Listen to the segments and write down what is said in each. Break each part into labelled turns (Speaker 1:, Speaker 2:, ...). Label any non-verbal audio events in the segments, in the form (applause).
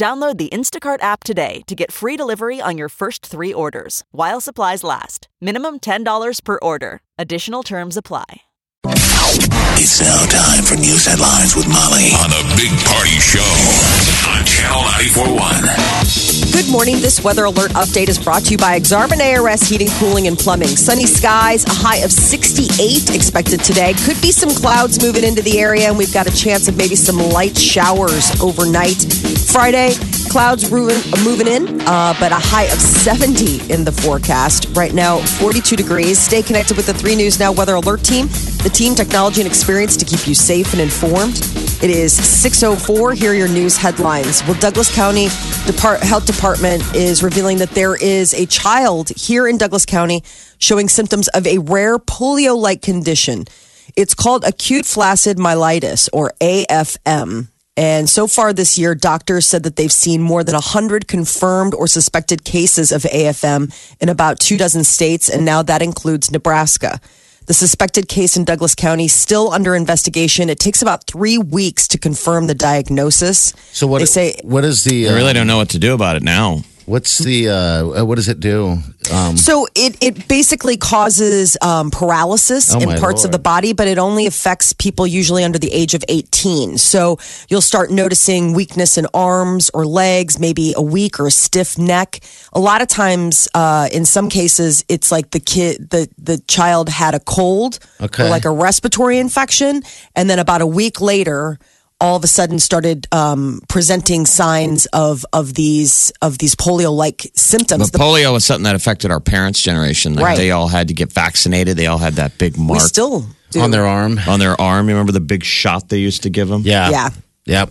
Speaker 1: Download the Instacart app today to get free delivery on your first three orders while supplies last. Minimum $10 per order. Additional terms apply.
Speaker 2: It's now time for news headlines with Molly on the Big Party Show on Channel 941.
Speaker 3: Good morning. This weather alert update is brought to you by Exarban ARS Heating, Cooling, and Plumbing. Sunny skies, a high of 68 expected today. Could be some clouds moving into the area, and we've got a chance of maybe some light showers overnight. Friday, clouds moving, in, uh, but a high of 70 in the forecast. Right now, 42 degrees. Stay connected with the 3 News Now Weather Alert Team, the team, technology, and experience to keep you safe and informed. It is 6.04. Here are your news headlines. Well, Douglas County Depart- Health Department is revealing that there is a child here in Douglas County showing symptoms of a rare polio-like condition. It's called acute flaccid myelitis, or AFM. And so far this year, doctors said that they've seen more than 100 confirmed or suspected cases of AFM in about two dozen states, and now that includes Nebraska. The suspected case in Douglas County still under investigation. It takes about three weeks to confirm the diagnosis.
Speaker 4: So what
Speaker 3: they say?
Speaker 4: What is the?
Speaker 5: I really
Speaker 4: uh,
Speaker 5: don't know what to do about it now.
Speaker 4: What's the? Uh, what does it do? Um,
Speaker 3: So it, it basically causes um, paralysis
Speaker 4: Oh,
Speaker 3: in parts of the body, but it only affects people usually under the age of 18. So you'll start noticing weakness in arms or legs, maybe a weak or a stiff neck. A lot of times, uh, in some cases, it's like the kid, the, the child had a cold
Speaker 4: Okay.
Speaker 3: or like a respiratory infection. And then about a week later, all of a sudden started um, presenting signs of of these of these polio like symptoms.
Speaker 5: But polio was something that affected our parents' generation. Like
Speaker 3: Right.
Speaker 5: they all had to get vaccinated. They all had that big
Speaker 3: we
Speaker 5: mark
Speaker 3: still do.
Speaker 4: on their arm.
Speaker 5: on their arm. You remember the big shot they used to give them?
Speaker 4: Yeah.
Speaker 3: Yeah.
Speaker 4: Yep.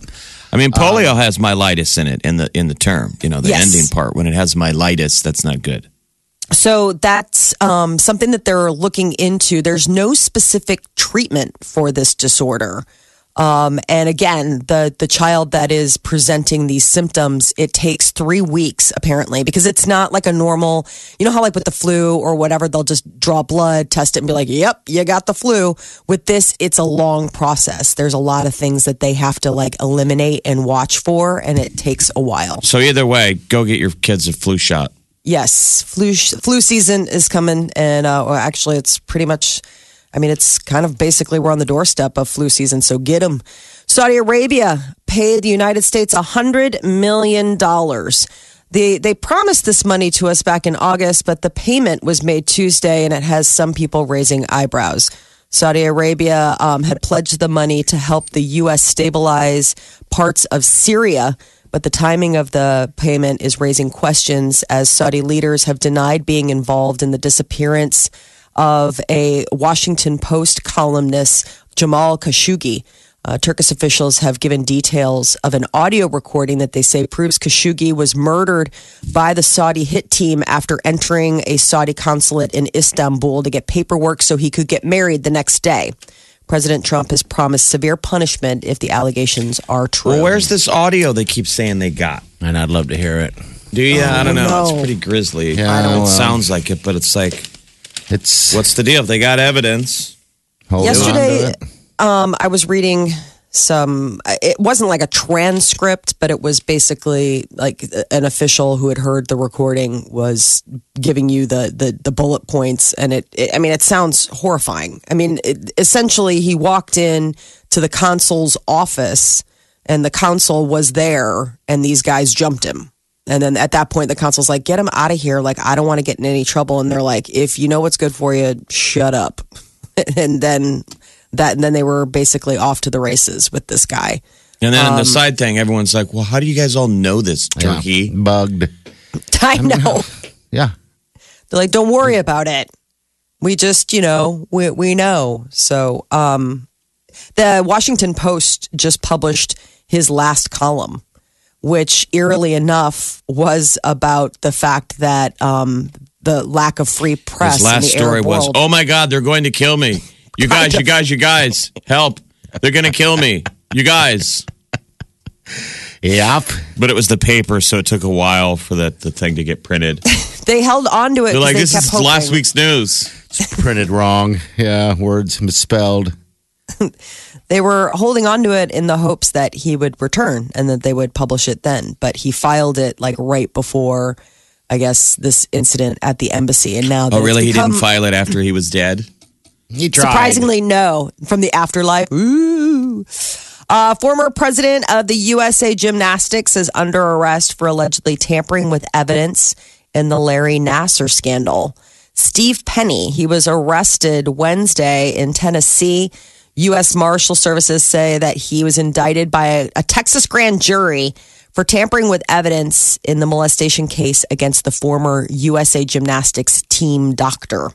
Speaker 5: I mean, polio has myelitis in it in the in the term. You know, the
Speaker 3: Yes.
Speaker 5: ending part. When it has myelitis, that's not good.
Speaker 3: So that's um, something that they're looking into. There's no specific treatment for this disorder. Um, and again, the the child that is presenting these symptoms, it takes three weeks apparently because it's not like a normal. You know how like with the flu or whatever, they'll just draw blood, test it, and be like, "Yep, you got the flu." With this, it's a long process. There's a lot of things that they have to like eliminate and watch for, and it takes a while.
Speaker 5: So either way, go get your kids a flu shot.
Speaker 3: Yes, flu flu season is coming, and uh, well, actually, it's pretty much. I mean, it's kind of basically we're on the doorstep of flu season, so get them. Saudi Arabia paid the United States a hundred million dollars. They they promised this money to us back in August, but the payment was made Tuesday, and it has some people raising eyebrows. Saudi Arabia um, had pledged the money to help the U.S. stabilize parts of Syria, but the timing of the payment is raising questions as Saudi leaders have denied being involved in the disappearance of a Washington Post columnist, Jamal Khashoggi. Uh, Turkish officials have given details of an audio recording that they say proves Khashoggi was murdered by the Saudi hit team after entering a Saudi consulate in Istanbul to get paperwork so he could get married the next day. President Trump has promised severe punishment if the allegations are true.
Speaker 5: Well, where's this audio they keep saying they got?
Speaker 4: And I'd love to hear it.
Speaker 5: Do you? I don't know.
Speaker 3: no.
Speaker 5: It's pretty grisly.
Speaker 4: Yeah,
Speaker 5: I don't,
Speaker 4: well.
Speaker 5: it sounds like it, but it's like,
Speaker 4: It's
Speaker 5: what's the deal? If they got evidence,
Speaker 4: hold
Speaker 3: Yesterday, um, I was reading some. It wasn't like a transcript, but it was basically like an official who had heard the recording was giving you the the, the bullet points, and it, it. I mean, it sounds horrifying. I mean, it, essentially, he walked in to the consul's office, and the consul was there, and these guys jumped him. And then at that point, the consul's like, "Get him out of here! Like, I don't want to get in any trouble." And they're like, "If you know what's good for you, shut up." (laughs) and then that and then they were basically off to the races with this guy.
Speaker 5: and then
Speaker 3: Um,
Speaker 5: the side thing, everyone's like, "Well, how do you guys all know this
Speaker 4: Yeah.
Speaker 5: turkey?"
Speaker 4: bugged. (laughs)
Speaker 3: I know. (laughs)
Speaker 4: Yeah.
Speaker 3: They're like, don't worry about it. We just, you know, we we know. So, um, the Washington Post just published his last column, which eerily enough was about the fact that um, the lack of free press.
Speaker 5: His
Speaker 3: in
Speaker 5: last
Speaker 3: the
Speaker 5: story
Speaker 3: Arab
Speaker 5: was,
Speaker 3: world.
Speaker 5: "Oh my God, they're going to kill me! You (laughs) guys, you guys, you guys, help! They're going to kill me! You guys!"
Speaker 4: Yep.
Speaker 5: But it was the paper, so it took a while for that the thing to get printed. (laughs)
Speaker 3: they held on to it.
Speaker 5: They're
Speaker 3: 'cause
Speaker 5: like,
Speaker 3: they
Speaker 5: "This
Speaker 3: kept
Speaker 5: is
Speaker 3: hoping.
Speaker 5: last week's news."
Speaker 4: It's printed wrong. Yeah, words misspelled. (laughs)
Speaker 3: They were holding on to it in the hopes that he would return and that they would publish it then. But he filed it like right before, I guess, this incident at the embassy. And now,
Speaker 5: Oh,
Speaker 3: it's
Speaker 5: really? He didn't file it after he was dead.
Speaker 4: He tried.
Speaker 3: Surprisingly, no. From the afterlife. Ooh. Uh, former president of the USA Gymnastics is under arrest for allegedly tampering with evidence in the Larry Nassar scandal. Steve Penny, he was arrested Wednesday in Tennessee. U.S. Marshal Services say that he was indicted by a, a Texas grand jury for tampering with evidence in the molestation case against the former USA Gymnastics team doctor.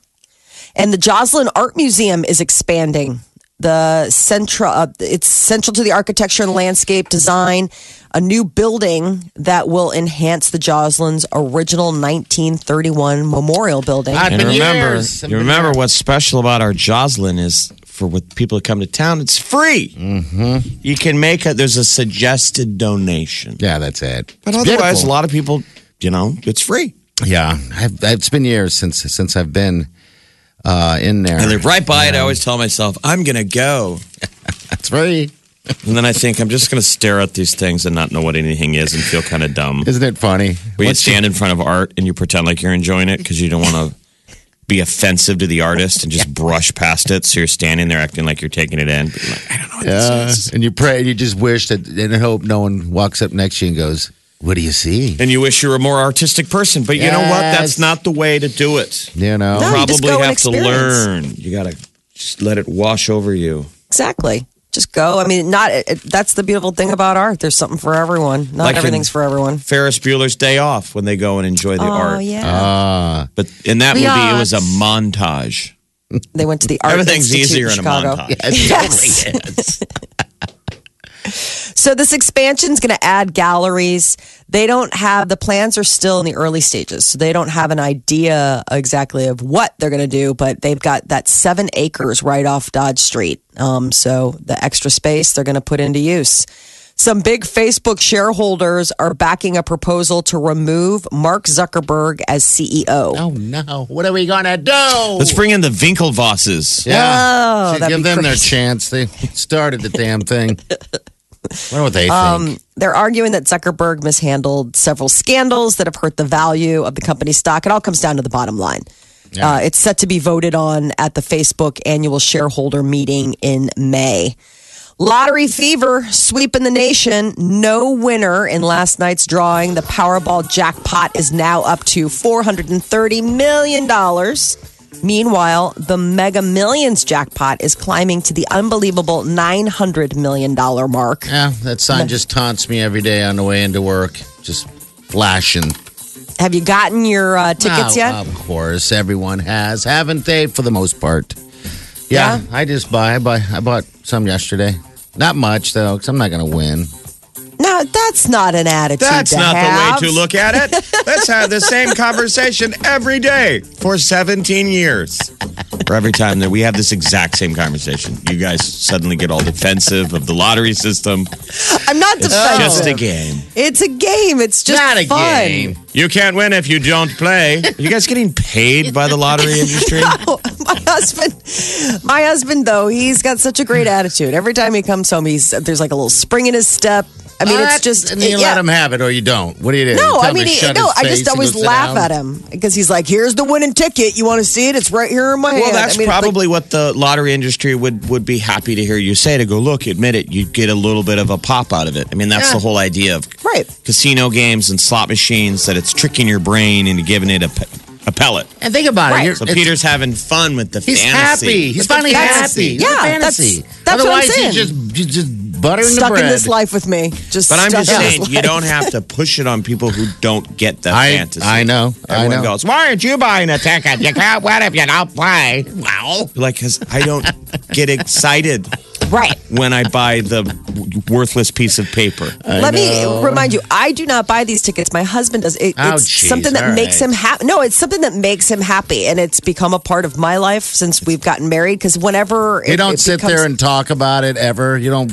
Speaker 3: And the Joslyn Art Museum is expanding. The central, uh, it's central to the architecture and landscape design. A new building that will enhance the Joslyn's original 1931 memorial building.
Speaker 4: I've
Speaker 5: And remember,
Speaker 4: years.
Speaker 5: You remember what's special about our Joslyn is for with people who come to town, it's free. Mm-hmm. You can make a there's a suggested donation,
Speaker 4: Yeah, that's it.
Speaker 5: but
Speaker 4: It's
Speaker 5: otherwise,
Speaker 4: beautiful.
Speaker 5: a lot of people, you know, it's free.
Speaker 4: Yeah, I've, it's been years since since I've been uh, in there.
Speaker 5: I live right by it. I always tell myself I'm gonna go, (laughs)
Speaker 4: It's free.
Speaker 5: and then I think I'm just gonna stare at these things and not know what anything is and feel kind of dumb.
Speaker 4: Isn't it funny?
Speaker 5: Where you stand in front of art and you pretend like you're enjoying it because you don't want to be offensive to the artist and just brush past it. So you're standing there acting like you're taking it in. But you're like, I don't know what
Speaker 4: Yeah,
Speaker 5: this is.
Speaker 4: and you pray, and you just wish that, and hope no one walks up next to you and goes, "What do you see?"
Speaker 5: And you wish you were a more artistic person. But you know what? That's not the way to do it.
Speaker 4: You know,
Speaker 3: No. you just
Speaker 5: Probably
Speaker 3: go and
Speaker 5: have to learn. You got to just let it wash over you.
Speaker 3: Exactly. Just go. I mean, not. It, that's the beautiful thing about art. There's something for everyone. Not
Speaker 5: Like in-
Speaker 3: everything's for everyone.
Speaker 5: Ferris Bueller's Day Off when they go and enjoy the art.
Speaker 3: Oh
Speaker 5: art.
Speaker 3: yeah.
Speaker 4: ah,
Speaker 5: But in that
Speaker 4: The
Speaker 5: movie, it was a
Speaker 4: arts.
Speaker 5: montage.
Speaker 3: they went to the (laughs) art.
Speaker 5: Everything's
Speaker 3: Institute
Speaker 5: easier in a
Speaker 3: Chicago.
Speaker 5: montage. (laughs)
Speaker 4: it
Speaker 3: Yes.
Speaker 4: totally is. (laughs)
Speaker 3: So this expansion is going to add galleries. They don't have the plans are still in the early stages. So they don't have an idea exactly of what they're going to do, but they've got that seven acres right off Dodge Street. Um, so the extra space they're going to put into use. Some big Facebook shareholders are backing a proposal to remove Mark Zuckerberg as CEO.
Speaker 4: Oh no! What are we gonna do?
Speaker 5: Let's bring in the Winklevosses.
Speaker 4: Yeah,
Speaker 3: Oh,
Speaker 4: give
Speaker 3: be
Speaker 4: them their chance. They started the damn thing. (laughs) Wonder what they think.
Speaker 3: Um, they're arguing that Zuckerberg mishandled several scandals that have hurt the value of the company's stock. It all comes down to the bottom line. Uh, it's set to be voted on at the Facebook annual shareholder meeting in May. Lottery fever sweeping the nation. No winner in last night's drawing. The Powerball jackpot is now up to $430 million. Meanwhile, the Mega Millions jackpot is climbing to the unbelievable $900 million mark.
Speaker 4: yeah, that sign just taunts me every day on the way into work. Just flashing.
Speaker 3: Have you gotten your uh, tickets
Speaker 4: Oh,
Speaker 3: yet?
Speaker 4: Of course, everyone has, haven't they? For the most part. Yeah,
Speaker 3: Yeah?
Speaker 4: I just buy. I buy. I bought some yesterday. Not much though, because I'm not going to win.
Speaker 3: No, that's not an attitude.
Speaker 5: That's not
Speaker 3: have.
Speaker 5: the way to look at it. Let's have the same (laughs) conversation every day for 17 years. For every time that we have this exact same conversation, you guys suddenly get all defensive of the lottery system.
Speaker 3: I'm not
Speaker 5: It's
Speaker 3: defensive.
Speaker 5: just a game.
Speaker 3: It's a game. It's just
Speaker 4: not a
Speaker 3: fun.
Speaker 4: game.
Speaker 5: You can't win if you don't play. Are you guys getting paid by the lottery (laughs) industry?
Speaker 3: no, (laughs) my husband, my husband, though, he's got such a great attitude. Every time he comes home, he's there's like a little spring in his step. I mean, it's just
Speaker 4: and then you
Speaker 3: yeah.
Speaker 4: let him have it or you don't. What do you do?
Speaker 3: No,
Speaker 4: tell
Speaker 3: I mean, he, no, I just always laugh
Speaker 4: down?
Speaker 3: at him because he's like, "Here's the winning ticket. You want to see it? It's right here in my hand."
Speaker 5: Well, that's
Speaker 3: I mean, it's like-
Speaker 5: probably what the lottery industry would, would be happy to hear you say to go, look, admit it, you get a little bit of a pop out of it. I mean, that's
Speaker 4: Yeah.
Speaker 5: the whole idea of
Speaker 3: right.
Speaker 5: casino games and slot machines that it's tricking your brain into giving it a, a pellet.
Speaker 4: And think about
Speaker 3: Right.
Speaker 4: it. You're,
Speaker 5: So Peter's having fun with the
Speaker 4: He's
Speaker 5: fantasy.
Speaker 4: happy. He's finally happy.
Speaker 3: Yeah,
Speaker 4: It's a
Speaker 3: that's-
Speaker 4: fantasy.
Speaker 3: that's what I'm saying.
Speaker 4: he's just just buttering
Speaker 3: Stuck
Speaker 4: the bread.
Speaker 3: in this life with me. Just
Speaker 5: But I'm
Speaker 3: stuck
Speaker 5: just
Speaker 3: in this
Speaker 5: saying, you
Speaker 3: life.
Speaker 5: don't have to push it on people who don't get the (laughs)
Speaker 4: I-
Speaker 5: fantasy.
Speaker 4: I know. I
Speaker 5: Everyone
Speaker 4: know.
Speaker 5: goes, why aren't you buying a ticket? You can't win if you don't play. Well, like, because I don't get excited.
Speaker 3: Right.
Speaker 5: when I buy the worthless piece of paper.
Speaker 3: Let me remind you, I do not buy these tickets. My husband does. It,
Speaker 4: Oh,
Speaker 3: it's
Speaker 4: geez,
Speaker 3: something that
Speaker 4: all
Speaker 3: makes
Speaker 4: right.
Speaker 3: him happy. No, it's something that makes him happy, and it's become a part of my life since we've gotten married. Because whenever
Speaker 4: You
Speaker 3: it-
Speaker 4: don't
Speaker 3: it
Speaker 4: sit
Speaker 3: becomes-
Speaker 4: there and talk about it ever. You don't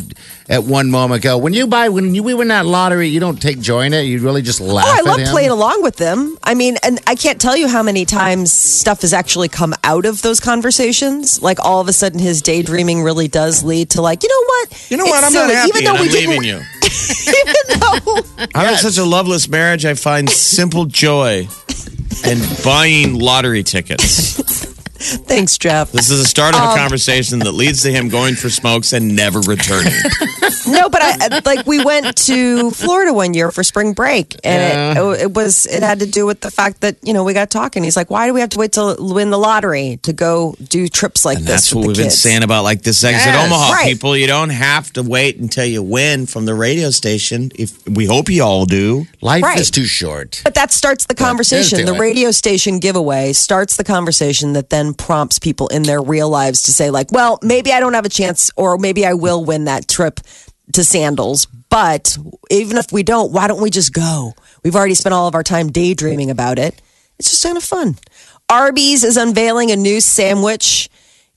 Speaker 4: at one moment go when you buy when you we win that lottery. You don't take joy in it. You really just laugh.
Speaker 3: Oh, I
Speaker 4: at
Speaker 3: love
Speaker 4: him.
Speaker 3: playing along with them. I mean, and I can't tell you how many times stuff has actually come out of those conversations. Like all of a sudden, his daydreaming really does lead to like, you know what?
Speaker 5: You know what?
Speaker 3: It's
Speaker 5: I'm not happy,
Speaker 3: Even though
Speaker 5: and
Speaker 3: we
Speaker 5: I'm leaving
Speaker 3: didn't,
Speaker 5: you. (laughs)
Speaker 3: even though (laughs)
Speaker 5: I'm in such a loveless marriage. I find simple joy in buying lottery tickets. (laughs) (laughs)
Speaker 3: Thanks, Jeff.
Speaker 5: This is the start of
Speaker 3: Um,
Speaker 5: a conversation that leads to him going for smokes and never returning. (laughs)
Speaker 3: No, but I like we went to Florida one year for spring break, and it, it was it had to do with the fact that you know we got talking. He's like, "Why do we have to wait to win the lottery to go do trips like
Speaker 5: And
Speaker 3: this?"
Speaker 5: that's
Speaker 3: with
Speaker 5: what
Speaker 3: the
Speaker 5: we've been saying about like this exit
Speaker 4: Yes.
Speaker 5: Omaha
Speaker 3: Right.
Speaker 5: people. You don't have to wait until you win from the radio station. If we hope you all do.
Speaker 4: Life
Speaker 3: Right.
Speaker 4: is too short.
Speaker 3: But that starts the conversation.
Speaker 4: do
Speaker 3: The radio station giveaway starts the conversation that then prompts people in their real lives to say, like, well, maybe I don't have a chance, or maybe I will win that trip to Sandals. But even if we don't, why don't we just go? We've already spent all of our time daydreaming about it. It's just kind of fun. Arby's is unveiling a new sandwich.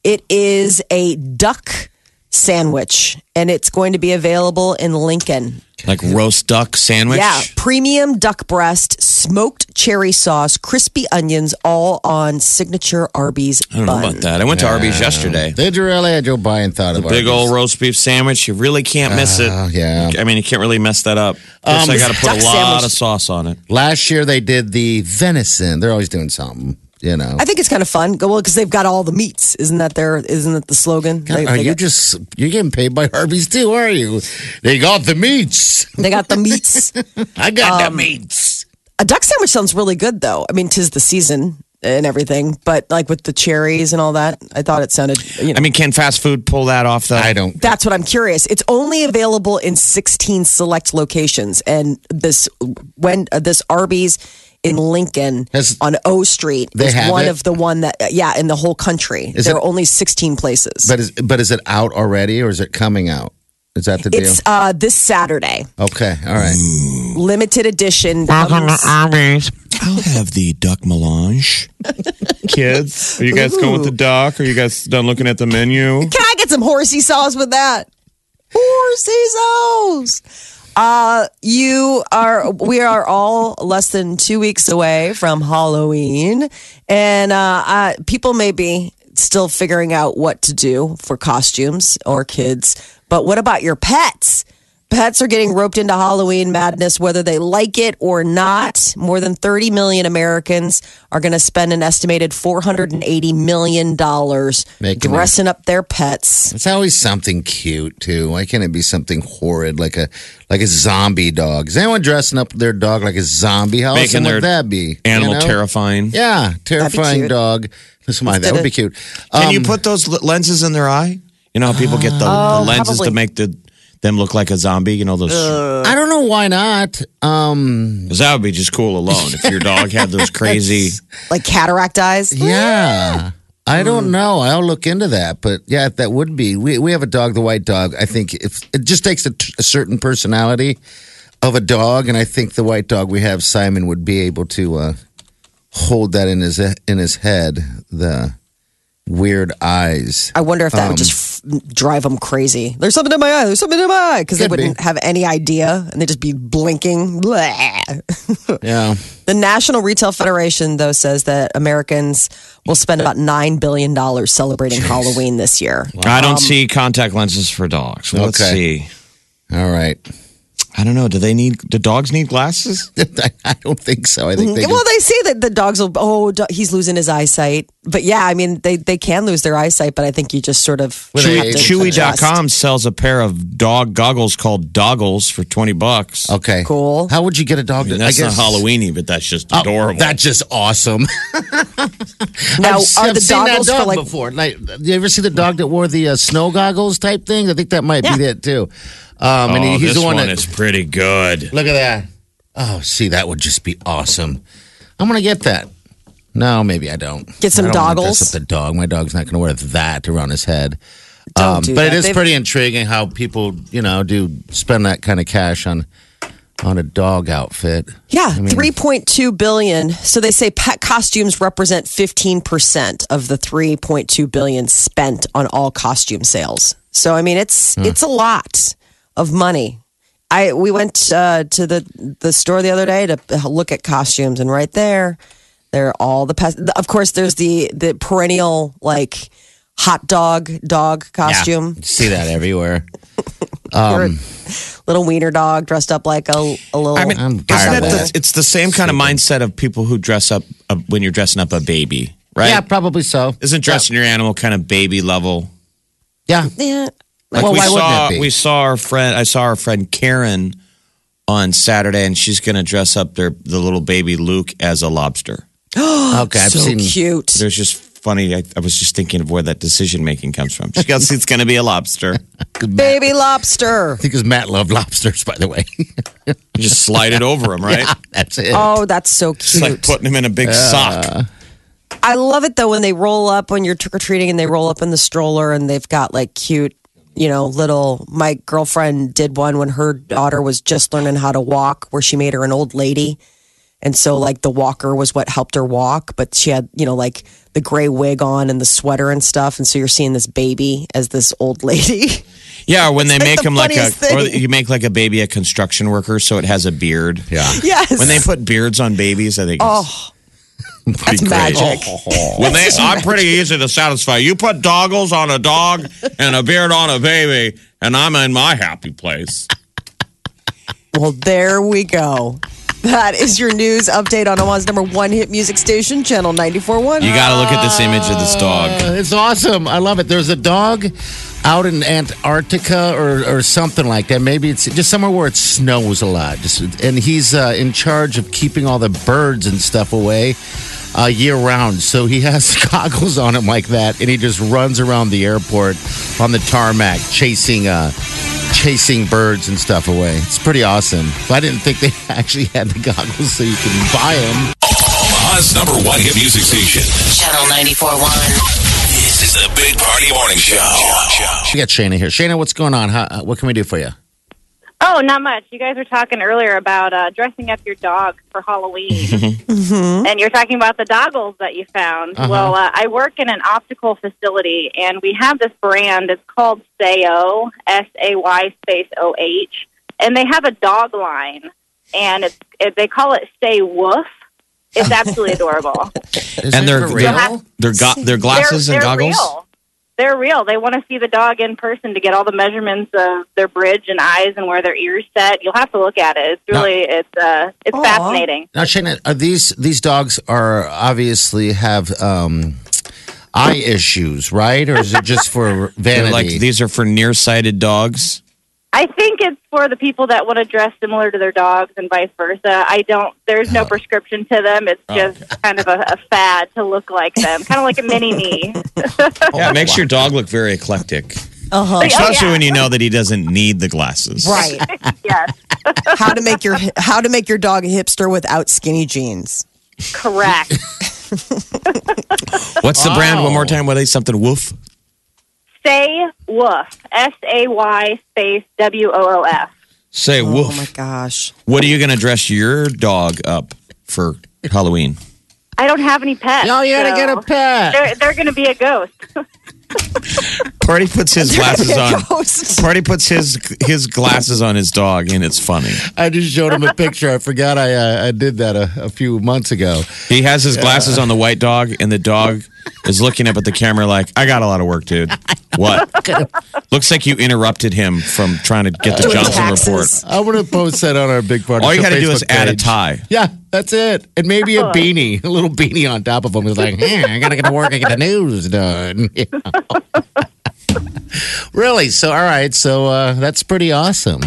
Speaker 3: It is a duck sandwich, and it's going to be available in Lincoln.
Speaker 5: Like roast duck sandwich.
Speaker 3: Yeah, premium duck breast, smoked cherry sauce, crispy onions, all on signature Arby's
Speaker 5: I don't know about that. I went to Arby's yesterday.
Speaker 4: Did you really? I Joe Biden thought of
Speaker 5: Big
Speaker 4: Arby's.
Speaker 5: old roast beef sandwich. You really can't miss it.
Speaker 4: Oh, yeah.
Speaker 5: I mean, you can't really mess that up. Plus,
Speaker 4: Um,
Speaker 5: I got to put
Speaker 3: duck
Speaker 5: a lot
Speaker 3: sandwich-
Speaker 5: of sauce on it.
Speaker 4: Last year they did the venison. They're always doing something. You know.
Speaker 3: I think it's kind of fun. Go well because they've got all the meats. Isn't that their? Isn't that the slogan? They,
Speaker 4: are
Speaker 3: they
Speaker 4: you
Speaker 3: got,
Speaker 4: just you're getting paid by Arby's too? Are you? They got the meats.
Speaker 3: they got the meats. (laughs)
Speaker 4: I got
Speaker 3: Um,
Speaker 4: the meats.
Speaker 3: A duck sandwich sounds really good, though. I mean, tis the season and everything, but like with the cherries and all that, I thought it sounded. You know,
Speaker 5: I mean, can fast food pull that off, though?
Speaker 4: I don't.
Speaker 3: That's what I'm curious. It's only available in 16 select locations, and this when uh, this Arby's in Lincoln
Speaker 4: Has-
Speaker 3: on O Street
Speaker 4: They
Speaker 3: is
Speaker 4: have
Speaker 3: one
Speaker 4: it?
Speaker 3: of the one that uh, yeah in the whole country.
Speaker 4: Is
Speaker 3: there
Speaker 4: it-
Speaker 3: are only 16 places.
Speaker 4: But is but is it out already or is it coming out? Is that the deal?
Speaker 3: it's uh, this Saturday,
Speaker 4: okay, all right.
Speaker 3: limited edition. comes-
Speaker 5: Arby's. I'll have the duck melange. (laughs) Kids, are you guys going with the duck? Are you guys done looking at the menu?
Speaker 3: Can I get some horsey sauce with that? Horsey sauce. Uh, you are, we are all less than two weeks away from Halloween. And, uh, uh, people may be still figuring out what to do for costumes or kids. But what about your pets? Pets are getting roped into Halloween madness, whether they like it or not. More than 30 million Americans are going to spend an estimated $480 million
Speaker 4: Making
Speaker 3: dressing up their pets.
Speaker 4: It's always something cute too. Why can't it be something horrid like a like a zombie dog? Is anyone dressing up their dog like a zombie? How
Speaker 5: Making
Speaker 4: awesome would that be?
Speaker 5: Animal
Speaker 4: You know?
Speaker 5: terrifying.
Speaker 4: Yeah, terrifying dog. Listen, my, that would be cute.
Speaker 5: Can you
Speaker 4: Um,
Speaker 5: put those lenses in their eye? You know how people get the, the lenses
Speaker 3: probably.
Speaker 5: to make the them look like a zombie. You know those.
Speaker 4: I don't know why not. Um,
Speaker 5: Because that would be just cool alone. If your dog had those (laughs) crazy.
Speaker 3: Like cataract eyes.
Speaker 4: yeah. I don't know. I'll look into that, but yeah, that would be. We we have a dog, the white dog. I think if it just takes a, a certain personality of a dog, and I think the white dog we have, Simon, would be able to uh, hold that in his in his head. The weird eyes.
Speaker 3: I wonder if that
Speaker 4: Um,
Speaker 3: would just f- drive them crazy. There's something in my eye. There's something in my eye because they
Speaker 4: Could be.
Speaker 3: wouldn't have any idea and they'd just be blinking. Blah. (laughs)
Speaker 4: Yeah.
Speaker 3: The National Retail Federation, though, says that Americans will spend about $9 billion celebrating Halloween this year.
Speaker 5: I don't um, see contact lenses for dogs. Let's
Speaker 4: Okay.
Speaker 5: see.
Speaker 4: All right.
Speaker 5: I don't know. Do they need? Do dogs need glasses? (laughs)
Speaker 4: I don't think so. I think they
Speaker 3: well,
Speaker 4: just,
Speaker 3: they say that the dogs will, oh, do- he's losing his eyesight. But yeah, I mean, they, they can lose their eyesight, but I think you just sort of.
Speaker 4: With
Speaker 3: have
Speaker 4: age.
Speaker 5: Chewy.com sells a pair of dog goggles called Doggles for 20 bucks.
Speaker 4: okay.
Speaker 3: Cool.
Speaker 4: How would you get a dog?
Speaker 5: I mean,
Speaker 4: to-
Speaker 5: that's
Speaker 4: I
Speaker 5: not
Speaker 4: guess,
Speaker 5: Halloweeny, but that's just
Speaker 4: Oh,
Speaker 5: adorable.
Speaker 4: that's just awesome. (laughs)
Speaker 3: Now,
Speaker 4: I've,
Speaker 3: are
Speaker 4: I've
Speaker 3: the
Speaker 4: seen that dog
Speaker 3: for like.
Speaker 4: before. Like, you ever see the dog that wore the uh, snow goggles type thing? I think that might
Speaker 3: Yeah.
Speaker 4: be it too. Um,
Speaker 5: oh,
Speaker 4: and he- he's
Speaker 5: this
Speaker 4: the one,
Speaker 5: one
Speaker 4: that.
Speaker 5: is pretty good.
Speaker 4: Look at that. Oh, see, that would just be awesome. I'm gonna get that. No, maybe I don't.
Speaker 3: Get some
Speaker 4: I don't
Speaker 3: doggles?
Speaker 4: Dress up the dog. My dog's not gonna wear that around his head.
Speaker 3: Don't
Speaker 4: Um,
Speaker 3: do
Speaker 4: but
Speaker 3: that.
Speaker 4: it is
Speaker 3: They've-
Speaker 4: pretty intriguing how people, you know, do spend that kind of cash on on a dog outfit.
Speaker 3: Yeah, 3.2 billion. So they say pet costumes represent 15% of the 3.2 billion spent on all costume sales. So I mean it's it's a lot of money. I we went uh, to the the store the other day to look at costumes and right there there are all the pet of course there's the the perennial like hot dog dog costume.
Speaker 4: You see that everywhere. (laughs)
Speaker 3: Or little wiener dog dressed up like a, a little
Speaker 5: I mean,
Speaker 4: I'm
Speaker 5: isn't
Speaker 4: tired
Speaker 5: that
Speaker 4: of
Speaker 5: the, it's the same kind of mindset of people who dress up uh, when you're dressing up a baby, right?
Speaker 4: Yeah, probably so.
Speaker 5: Isn't dressing your animal kind of baby level?
Speaker 4: Yeah.
Speaker 3: yeah.
Speaker 5: Like
Speaker 4: Well,
Speaker 5: we
Speaker 4: why
Speaker 5: saw,
Speaker 4: it be?
Speaker 5: we saw our friend. I saw our friend Karen on Saturday, and she's going to dress up their the little baby Luke as a lobster. (gasps)
Speaker 4: Okay, I've
Speaker 3: so
Speaker 4: seen
Speaker 3: cute.
Speaker 5: There's just funny. I, I was just thinking of where that decision making comes from. She goes, "It's going to be a lobster." (laughs)
Speaker 3: Baby lobster.
Speaker 4: I think because Matt loved lobsters, by the way. (laughs)
Speaker 5: Just slide it over him, right? (laughs)
Speaker 4: That's it.
Speaker 3: Oh, that's so cute.
Speaker 5: It's like putting him in a big sock.
Speaker 3: I love it though when they roll up when you're trick or treating and they roll up in the stroller and they've got like cute, you know, little. My girlfriend did one when her daughter was just learning how to walk, where she made her an old lady. And so, like, the walker was what helped her walk, but she had, you know, like the gray wig on and the sweater and stuff. And so you're seeing this baby as this old lady. (laughs)
Speaker 5: Yeah, when they
Speaker 3: like
Speaker 5: make
Speaker 3: the
Speaker 5: him like a,
Speaker 3: funniest
Speaker 5: or you make like a baby a construction worker, so it has a beard.
Speaker 4: yeah.
Speaker 3: yes.
Speaker 5: When they put beards on babies, I think
Speaker 3: oh,
Speaker 5: it's
Speaker 3: that's magic. (laughs)
Speaker 5: When they, I'm pretty easy to satisfy. You put doggles on a dog (laughs) and a beard on a baby, and I'm in my happy place.
Speaker 3: Well, there we go. That is your news update on Omaha's number one hit music station, Channel 94.1.
Speaker 5: You got to look at this image of this dog.
Speaker 4: Uh, It's awesome. I love it. There's a dog out in Antarctica or, or something like that. Maybe it's just somewhere where it snows a lot. Just and he's uh, in charge of keeping all the birds and stuff away uh, year round. So he has (laughs) goggles on him like that, and he just runs around the airport on the tarmac chasing. Uh, Chasing birds and stuff away. It's pretty awesome. But I didn't think they (laughs) actually had the goggles so you can buy them.
Speaker 2: Omaha's number one hit music station.
Speaker 6: Channel 94.1.
Speaker 2: This is the Big Party Morning Show.
Speaker 4: We got Shayna here. Shayna, what's going on? How, what can we do for you?
Speaker 7: Oh, not much. You guys were talking earlier about uh, dressing up your dog for Halloween, (laughs) and you're talking about the doggles that you found.
Speaker 4: Uh-huh.
Speaker 7: Well, uh, I work in an optical facility, and we have this brand. It's called Sayo, S A Y space O H, and they have a dog line, and it's it, they call it Say Woof. It's (laughs) absolutely adorable.
Speaker 5: And they're
Speaker 4: for
Speaker 5: they're,
Speaker 4: real?
Speaker 5: they're, go- they're glasses
Speaker 7: they're,
Speaker 5: and
Speaker 7: they're
Speaker 5: goggles.
Speaker 7: Real. They're real. They want to see the dog in person to get all the measurements of their bridge and eyes and where their ears set. You'll have to look at it. It's really it's uh it's
Speaker 3: Aw.
Speaker 7: fascinating.
Speaker 4: Now, Shayna, are these these dogs are obviously have um, eye issues, right? Or is it just for (laughs)
Speaker 5: They're
Speaker 4: vanity?
Speaker 5: like these are for nearsighted dogs.
Speaker 7: I think it's for the people that want to dress similar to their dogs and vice versa. I don't. There's no prescription to them. It's just kind of a, a fad to look like them, kind of like a mini me. (laughs)
Speaker 5: yeah, it makes your dog look very eclectic.
Speaker 3: Uh-huh.
Speaker 5: Especially
Speaker 7: yeah.
Speaker 5: when you know that he doesn't need the glasses.
Speaker 3: Right. (laughs)
Speaker 7: yes, (laughs)
Speaker 3: how to make your how to make your dog a hipster without skinny jeans.
Speaker 7: correct.
Speaker 5: What's the brand? One more time. What is something? Woof.
Speaker 7: Say woof. S A Y space W O O F.
Speaker 5: Say woof.
Speaker 3: Oh my gosh.
Speaker 5: What are you going to dress your dog up for Halloween?
Speaker 7: I don't have any pets.
Speaker 4: No, you gotta
Speaker 7: so
Speaker 4: get a pet.
Speaker 7: They're, they're going to be a ghost.
Speaker 5: Party puts his glasses on. Party puts his his glasses on his dog, and it's funny.
Speaker 4: I just showed him a picture. I forgot I uh, I did that a, a few months ago.
Speaker 5: He has his glasses on the white dog, and the dog is looking up at the camera like, "I got a lot of work, dude." What? Looks like you interrupted him from trying to get the
Speaker 3: Doing
Speaker 5: Johnson
Speaker 3: taxes.
Speaker 5: report.
Speaker 4: I want to post that on our big party.
Speaker 5: All you
Speaker 4: Show
Speaker 5: got to do is
Speaker 4: Facebook
Speaker 5: add a
Speaker 4: page.
Speaker 5: tie.
Speaker 4: Yeah, that's it, and maybe a beanie, a little beanie on top of him. It's like, I gotta get to work and get the news done. (laughs) You know? really? So, all right. So uh, that's pretty awesome.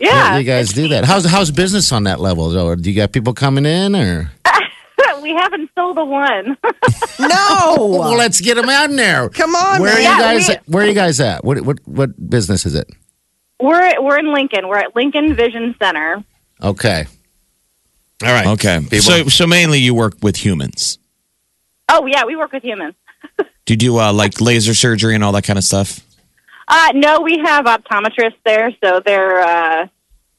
Speaker 7: Yeah.
Speaker 4: you guys do that. How's how's business on that level? Or do you got people coming in, or (laughs)
Speaker 7: we haven't sold a one. (laughs)
Speaker 4: well,
Speaker 3: No.
Speaker 4: let's get them out in there.
Speaker 3: Come on,
Speaker 4: Where are
Speaker 3: man.
Speaker 4: you
Speaker 7: Yeah,
Speaker 4: guys?
Speaker 7: we-
Speaker 4: where are you guys at? What what what business is it?
Speaker 7: we're we're in Lincoln. We're at Lincoln Vision Center.
Speaker 4: Okay. All right.
Speaker 5: Okay.
Speaker 4: People.
Speaker 5: So so mainly you work with humans.
Speaker 7: Oh yeah, we work with humans. (laughs)
Speaker 5: Do you do uh, like laser surgery and all that kind of stuff?
Speaker 7: Uh, no, we have optometrists there, so they're uh,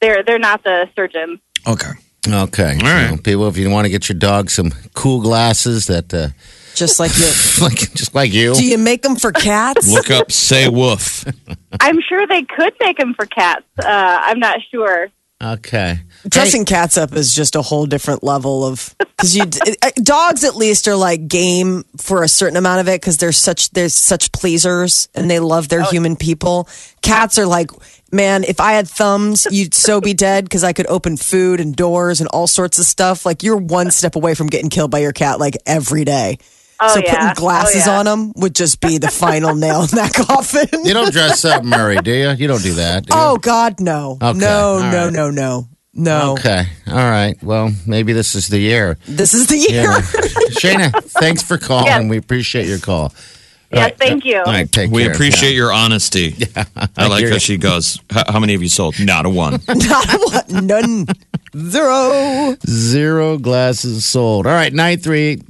Speaker 7: they're they're not the surgeons.
Speaker 5: Okay.
Speaker 4: Okay.
Speaker 5: All right.
Speaker 4: So, people, if you want to get your dog some cool glasses that, uh,
Speaker 3: Just like you. (laughs)
Speaker 4: like, just like you.
Speaker 3: Do you make them for cats?
Speaker 5: Look up say woof. (laughs)
Speaker 7: I'm sure they could make them for cats. Uh, I'm not sure.
Speaker 4: Okay.
Speaker 3: Dressing cats up is just a whole different level of because you uh, dogs at least are like game for a certain amount of it because they're such they're such pleasers and they love their human people. Cats are like, man, if I had thumbs, you'd so be dead because I could open food and doors and all sorts of stuff. Like you're one step away from getting killed by your cat like every day.
Speaker 7: Oh,
Speaker 3: so
Speaker 7: yeah.
Speaker 3: putting glasses
Speaker 7: Oh, yeah.
Speaker 3: on them would just be the final nail in that (laughs) coffin.
Speaker 4: You don't dress up, Murray, do you? You don't do that. do you?
Speaker 3: Oh God, no,
Speaker 4: Okay,
Speaker 3: no,
Speaker 4: all
Speaker 3: no,
Speaker 4: right.
Speaker 3: no, no, no.
Speaker 4: Okay. All right. Well, maybe this is the year.
Speaker 3: This is the year.
Speaker 4: Yeah. Shayna, thanks for calling.
Speaker 7: Yes.
Speaker 4: We appreciate your call.
Speaker 7: Yes, thank you.
Speaker 4: All right. Take
Speaker 5: We
Speaker 4: care.
Speaker 5: appreciate your honesty. (laughs) Yeah, I like how
Speaker 4: you.
Speaker 5: she goes. "How how many of you sold? Not a one. (laughs)
Speaker 3: Not a one. None. Zero.
Speaker 4: Zero glasses sold. All right, 938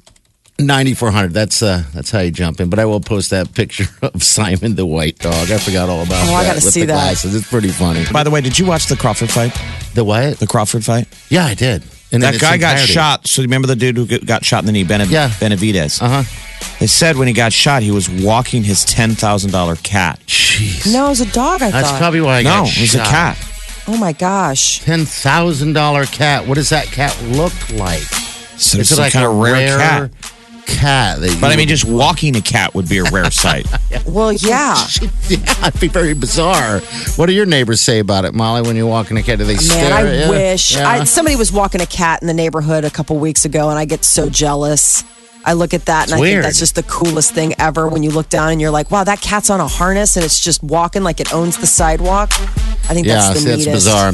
Speaker 4: 9400. That's uh that's how you jump in. But I will post that picture (laughs) of Simon the white dog. I forgot all about
Speaker 3: Oh,
Speaker 4: that.
Speaker 3: I gotta
Speaker 4: with
Speaker 3: see
Speaker 4: the
Speaker 3: that.
Speaker 4: Glasses. It's pretty funny.
Speaker 5: By the way, did you watch the Crawford fight?
Speaker 4: The what?
Speaker 5: The Crawford fight?
Speaker 4: Yeah, I did. And
Speaker 5: that guy got shot. So remember the dude who got- got shot in the knee, Benav-
Speaker 4: Yeah.
Speaker 5: Benavides?
Speaker 4: Uh-huh.
Speaker 5: They said when he got shot, he was walking his ten thousand dollar cat.
Speaker 4: Jeez.
Speaker 3: No, it was a dog. I thought.
Speaker 4: That's
Speaker 3: thought.
Speaker 4: probably why I
Speaker 5: No,
Speaker 4: got
Speaker 5: it was a cat.
Speaker 3: oh my gosh.
Speaker 4: Ten thousand dollar cat. What does that cat look like?
Speaker 5: So
Speaker 4: Is
Speaker 5: it's
Speaker 4: it
Speaker 5: some
Speaker 4: like
Speaker 5: kind
Speaker 4: a
Speaker 5: of rare, cat.
Speaker 4: Cat. that you
Speaker 5: But I mean, just walking a cat would be a rare sight. (laughs)
Speaker 3: Well, yeah. (laughs)
Speaker 4: yeah, it'd be very bizarre. What do your neighbors say about it, Molly? When you're walking a cat, do they
Speaker 3: Man,
Speaker 4: stare?
Speaker 3: I
Speaker 4: at you?
Speaker 3: wish
Speaker 4: Yeah.
Speaker 3: I, somebody was walking a cat in the neighborhood a couple weeks ago, and I get so jealous. I look at that and I
Speaker 4: weird.
Speaker 3: think that's just the coolest thing ever. When you look down and you're like, "Wow, that cat's on a harness and it's just walking like it owns the sidewalk." I think
Speaker 4: yeah,
Speaker 3: that's the
Speaker 4: see, that's
Speaker 3: neatest.
Speaker 4: bizarre.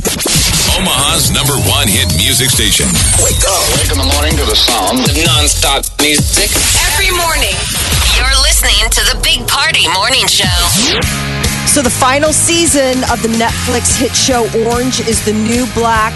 Speaker 2: Omaha's number one hit music station.
Speaker 6: Wake up. Wake in the morning to the sound of non-stop music.
Speaker 8: Every morning, you're listening to the Big Party Morning Show.
Speaker 3: So the final season of the Netflix hit show Orange is the New Black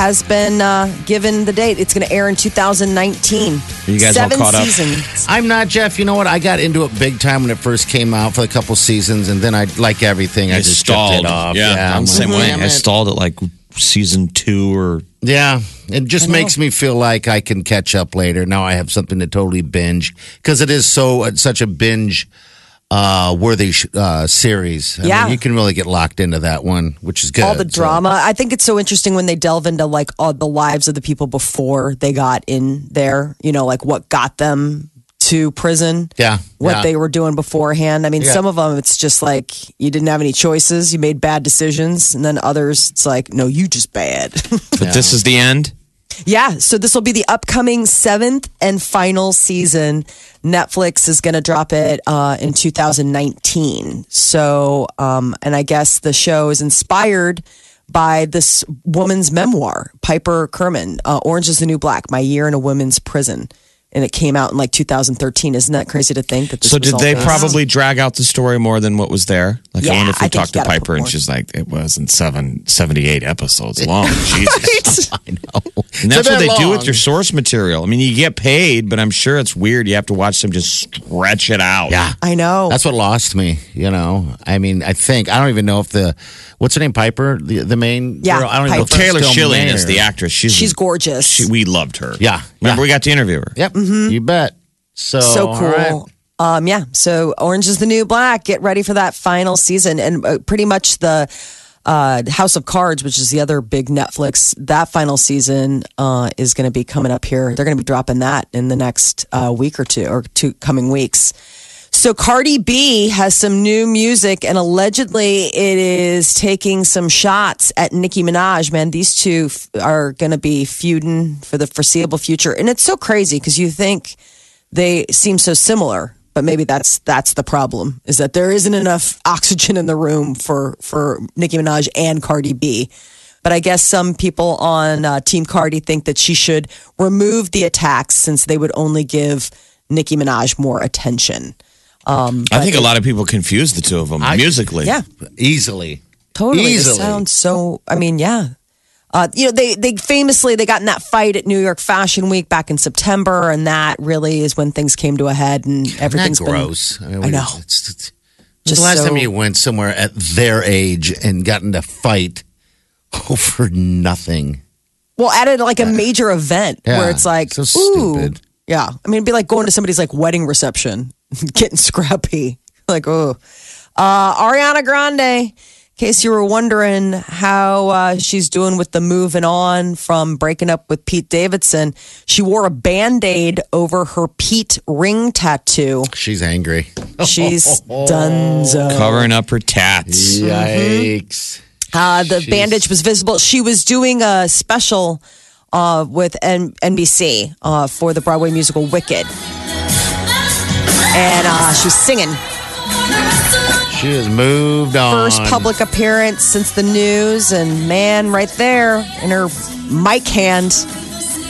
Speaker 3: has been uh, given the date. It's going to air in 2019.
Speaker 5: Are you guys all caught up?
Speaker 3: seasons.
Speaker 4: I'm not Jeff. You know what? I got into it big time when it first came out for a couple seasons, and then I like everything. I
Speaker 5: I
Speaker 4: just
Speaker 5: stalled.
Speaker 4: it off.
Speaker 5: Yeah, I'm the
Speaker 4: like,
Speaker 5: same way.
Speaker 4: damn
Speaker 5: I
Speaker 4: it.
Speaker 5: stalled at like season two or
Speaker 4: Yeah, it just makes me feel like I can catch up later. Now I have something to totally binge because it is so uh, such a binge uh, worthy sh- uh, series. I
Speaker 3: Yeah.
Speaker 4: mean, you can really get locked into that one, which is good.
Speaker 3: all the
Speaker 4: So-
Speaker 3: drama. I think it's so interesting when they delve into like all the lives of the people before they got in there. You know, like what got them to prison.
Speaker 4: Yeah,
Speaker 3: What
Speaker 4: yeah.
Speaker 3: they were doing beforehand. I mean,
Speaker 4: Yeah.
Speaker 3: some of them, it's just like you didn't have any choices. You made bad decisions. And then others, it's like, no, you just bad. (laughs)
Speaker 5: But this is the end.
Speaker 3: Yeah. So this will be the upcoming seventh and final season. Netflix is going to drop it uh, in 2019. So, um, and I guess the show is inspired by this woman's memoir, Piper Kerman, uh, Orange is the New Black, My Year in a Women's Prison. And it came out in like 2013. Isn't that crazy to think that this
Speaker 5: So
Speaker 3: was
Speaker 5: did
Speaker 3: all
Speaker 5: they
Speaker 3: based?
Speaker 5: probably drag out the story more than what was there? Like
Speaker 3: Yeah,
Speaker 5: I wonder if we
Speaker 3: think
Speaker 5: talked to Piper and she's like, it wasn't seven, 78 episodes long. (laughs) Jesus. (laughs)
Speaker 4: I know.
Speaker 5: And that's
Speaker 4: It's
Speaker 5: what they
Speaker 4: bit
Speaker 5: do with your source material. I mean, you get paid, but I'm sure it's weird. You have to watch them just stretch it out.
Speaker 4: Yeah.
Speaker 3: I know.
Speaker 4: That's what lost me, you know. I mean, I think I don't even know if the what's her name, Piper, the the main
Speaker 3: Yeah,
Speaker 4: girl. I don't even know if
Speaker 5: Taylor Schilling is the actress. She's
Speaker 3: She's gorgeous.
Speaker 5: She, we loved her.
Speaker 4: Yeah,
Speaker 5: Remember,
Speaker 4: yeah.
Speaker 5: we got to interview her.
Speaker 4: Yep, you bet. So
Speaker 3: so cool.
Speaker 4: right.
Speaker 3: Um, yeah. So Orange is the New Black. Get ready for that final season, and uh, pretty much the uh, House of Cards, which is the other big Netflix. That final season uh, is going to be coming up here. They're going to be dropping that in the next uh, week or two, or two coming weeks. So Cardi B has some new music, and allegedly it is taking some shots at Nicki Minaj. Man, these two f- are going to be feuding for the foreseeable future, and it's so crazy because you think they seem so similar, but maybe that's that's the problem is that there isn't enough (laughs) oxygen in the room for for Nicki Minaj and Cardi B. But I guess some people on uh, Team Cardi think that she should remove the attacks since they would only give Nicki Minaj more attention. Um,
Speaker 5: I think a lot of people confuse the two of them
Speaker 4: I-
Speaker 5: musically.
Speaker 3: yeah,
Speaker 4: easily.
Speaker 3: totally. It
Speaker 4: Easily.
Speaker 3: sounds so. I mean, yeah. Uh, you know, they they famously they got in that fight at New York Fashion Week back in September, and that really is when things came to a head, and
Speaker 4: Isn't that
Speaker 3: everything's been
Speaker 4: gross. I, mean,
Speaker 3: I know.
Speaker 4: It's, it's,
Speaker 3: Just
Speaker 4: the last
Speaker 3: so-
Speaker 4: time you went somewhere at their age and got into a fight (laughs) over nothing?
Speaker 3: Well, at a, like a major event
Speaker 4: Yeah,
Speaker 3: where it's like,
Speaker 4: so
Speaker 3: ooh,
Speaker 4: stupid.
Speaker 3: yeah. I mean, it'd be like going to somebody's like wedding reception, (laughs) getting scrappy. Like, oh, uh, Ariana Grande. In case you were wondering how uh, she's doing with the moving on from breaking up with Pete Davidson, she wore a band aid over her Pete ring tattoo.
Speaker 4: She's angry.
Speaker 3: She's (laughs) done.
Speaker 5: Covering up her tats.
Speaker 4: Yikes.
Speaker 3: Uh, the bandage was visible. She was doing a special uh, with N- NBC uh, for the Broadway musical Wicked. And uh, she was singing.
Speaker 4: She has moved on.
Speaker 3: First public appearance since the news. And man, right there in her mic hand,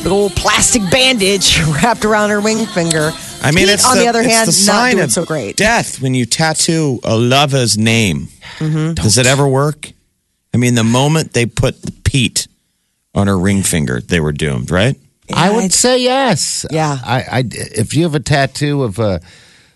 Speaker 3: big old plastic bandage (laughs) wrapped around her ring finger.
Speaker 5: I mean,
Speaker 3: Pete,
Speaker 5: it's
Speaker 3: on the, other
Speaker 5: it's
Speaker 3: hand,
Speaker 5: the
Speaker 3: not
Speaker 5: sign
Speaker 3: doing
Speaker 5: of
Speaker 3: so great.
Speaker 5: death when you tattoo a lover's name.
Speaker 3: Mm-hmm.
Speaker 5: Does it ever work? I mean, the moment they put Pete on her ring finger, they were doomed, right?
Speaker 4: I would say yes.
Speaker 3: Yeah.
Speaker 4: I, I, if you have a tattoo of a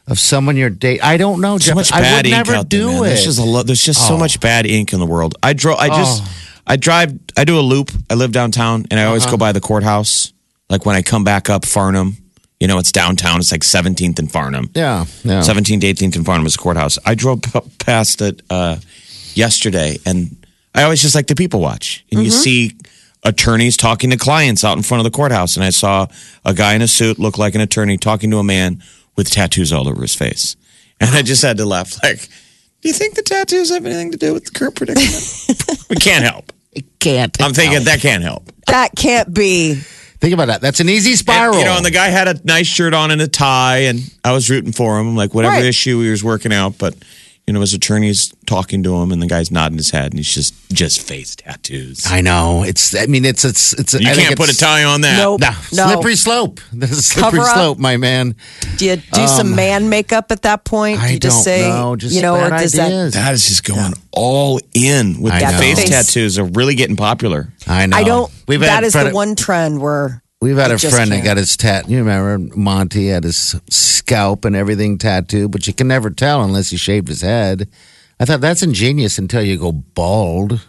Speaker 4: of someone you're dating, I don't know.
Speaker 5: So
Speaker 4: Jeff,
Speaker 5: much
Speaker 4: I
Speaker 5: bad
Speaker 4: would
Speaker 5: ink
Speaker 4: never
Speaker 5: out there,
Speaker 4: do
Speaker 5: man.
Speaker 4: it.
Speaker 5: There's just a lot. There's just so
Speaker 4: Oh.
Speaker 5: much bad ink in the world. I draw. I just. I drive. I do a loop. I live downtown, and I always
Speaker 4: Uh-huh.
Speaker 5: go by the courthouse. Like when I come back up Farnam, you know, it's downtown. It's like 17th and Farnam.
Speaker 4: yeah, yeah.
Speaker 5: 17th, 18th, and Farnam is the courthouse. I drove p- past it uh, yesterday, and I always just like to people watch. And you see attorneys talking to clients out in front of the courthouse. And I saw a guy in a suit look like an attorney talking to a man with tattoos all over his face. And I just had to laugh. Like, do you think the tattoos have anything to do with the current predicament? (laughs) we can't help.
Speaker 4: It can't.
Speaker 5: I'm thinking that can't help.
Speaker 3: That can't be.
Speaker 4: Think about that. That's an easy spiral.
Speaker 5: And, you know, and the guy had a nice shirt on and a tie, and I was rooting for him. Like whatever
Speaker 3: Right.
Speaker 5: issue he was working out, but you know, his attorney's talking to him, and the guy's nodding his head, and he's just just face tattoos.
Speaker 4: I know. It's. I mean, it's. It's. It's.
Speaker 5: You
Speaker 4: I
Speaker 5: can't put a tie on that.
Speaker 3: Nope.
Speaker 4: No,
Speaker 3: No.
Speaker 4: slippery slope. (laughs) This is slippery
Speaker 3: Cover up.
Speaker 4: slope, my man.
Speaker 3: Do you do some man makeup at that point? Do
Speaker 4: Um, I
Speaker 3: you just
Speaker 4: don't
Speaker 3: say,
Speaker 4: know. Just
Speaker 3: you know, or
Speaker 4: bad
Speaker 3: does
Speaker 4: ideas.
Speaker 5: That is just going all in with
Speaker 4: I
Speaker 5: the face
Speaker 3: Face.
Speaker 5: tattoos. Are really getting popular.
Speaker 4: I know.
Speaker 3: I don't.
Speaker 4: We've
Speaker 3: that
Speaker 4: had
Speaker 3: is
Speaker 4: friend-
Speaker 3: the one trend where
Speaker 4: We've had
Speaker 3: I
Speaker 4: a friend that
Speaker 3: can't.
Speaker 4: got his tat. You remember Monty had his scalp and everything tattooed, but you can never tell unless he shaved his head. I thought that's ingenious until you go bald.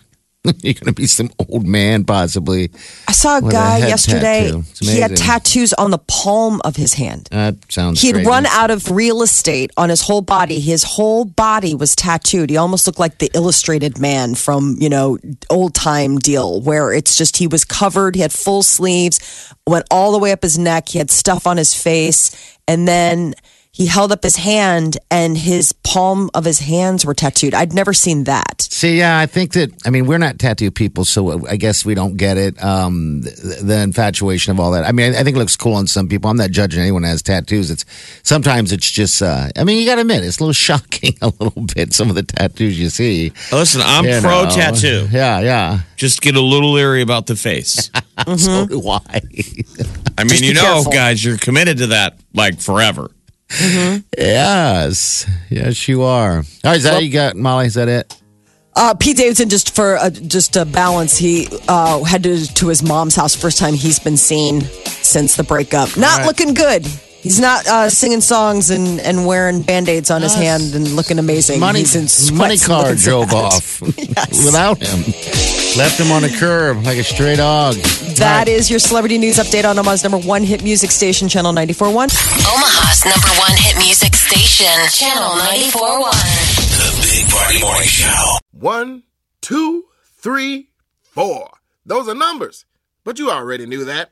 Speaker 4: (laughs) You're going to be some old man, possibly.
Speaker 3: I saw a
Speaker 4: With a
Speaker 3: guy yesterday. He had tattoos on the palm of his hand.
Speaker 4: That sounds.
Speaker 3: He had run out of real estate on his whole body. His whole body was tattooed. He almost looked like the illustrated man from, you know, old time deal where it's just he was covered, he had full sleeves, went all the way up his neck, he had stuff on his face, and then he held up his hand and his palm of his hands were tattooed. I'd never seen that.
Speaker 4: See, yeah, I think that. I mean, we're not tattoo people, so I guess we don't get it. Um, the, the infatuation of all that. I mean, I, I think it looks cool on some people. I'm not judging anyone that has tattoos. It's sometimes it's just. Uh, I mean, you got to admit, it's a little (laughs) shocking a little bit. Some of the tattoos you see.
Speaker 5: Listen, I'm
Speaker 4: You
Speaker 5: pro
Speaker 4: know.
Speaker 5: tattoo. (laughs)
Speaker 4: Yeah, yeah.
Speaker 5: Just get a little leery about the face. (laughs)
Speaker 4: So do I.
Speaker 5: I mean,
Speaker 3: Just
Speaker 5: you know,
Speaker 3: careful.
Speaker 5: guys, you're committed to that like forever.
Speaker 4: Yes, yes, you are. All right, is that you got, Molly? Is that it?
Speaker 3: Uh, Pete Davidson, just for uh, just a balance, he uh, had to to his mom's house. First time he's been seen since the breakup. Not
Speaker 4: right.
Speaker 3: looking good. He's not uh, singing songs and, and wearing band aids on his hand and looking amazing.
Speaker 4: Money,
Speaker 3: He's in sweats
Speaker 4: money
Speaker 3: and
Speaker 4: car
Speaker 3: looking
Speaker 4: drove
Speaker 3: sad.
Speaker 4: off (laughs) without him. Left him on a curb like a stray dog.
Speaker 3: That is your celebrity news update on Omaha's number one hit music station, Channel 94.1.
Speaker 8: Omaha's number one hit music station, Channel 94.1.
Speaker 2: The Big Party Morning Show.
Speaker 9: One, two, three, four. Those are numbers. But you already knew that.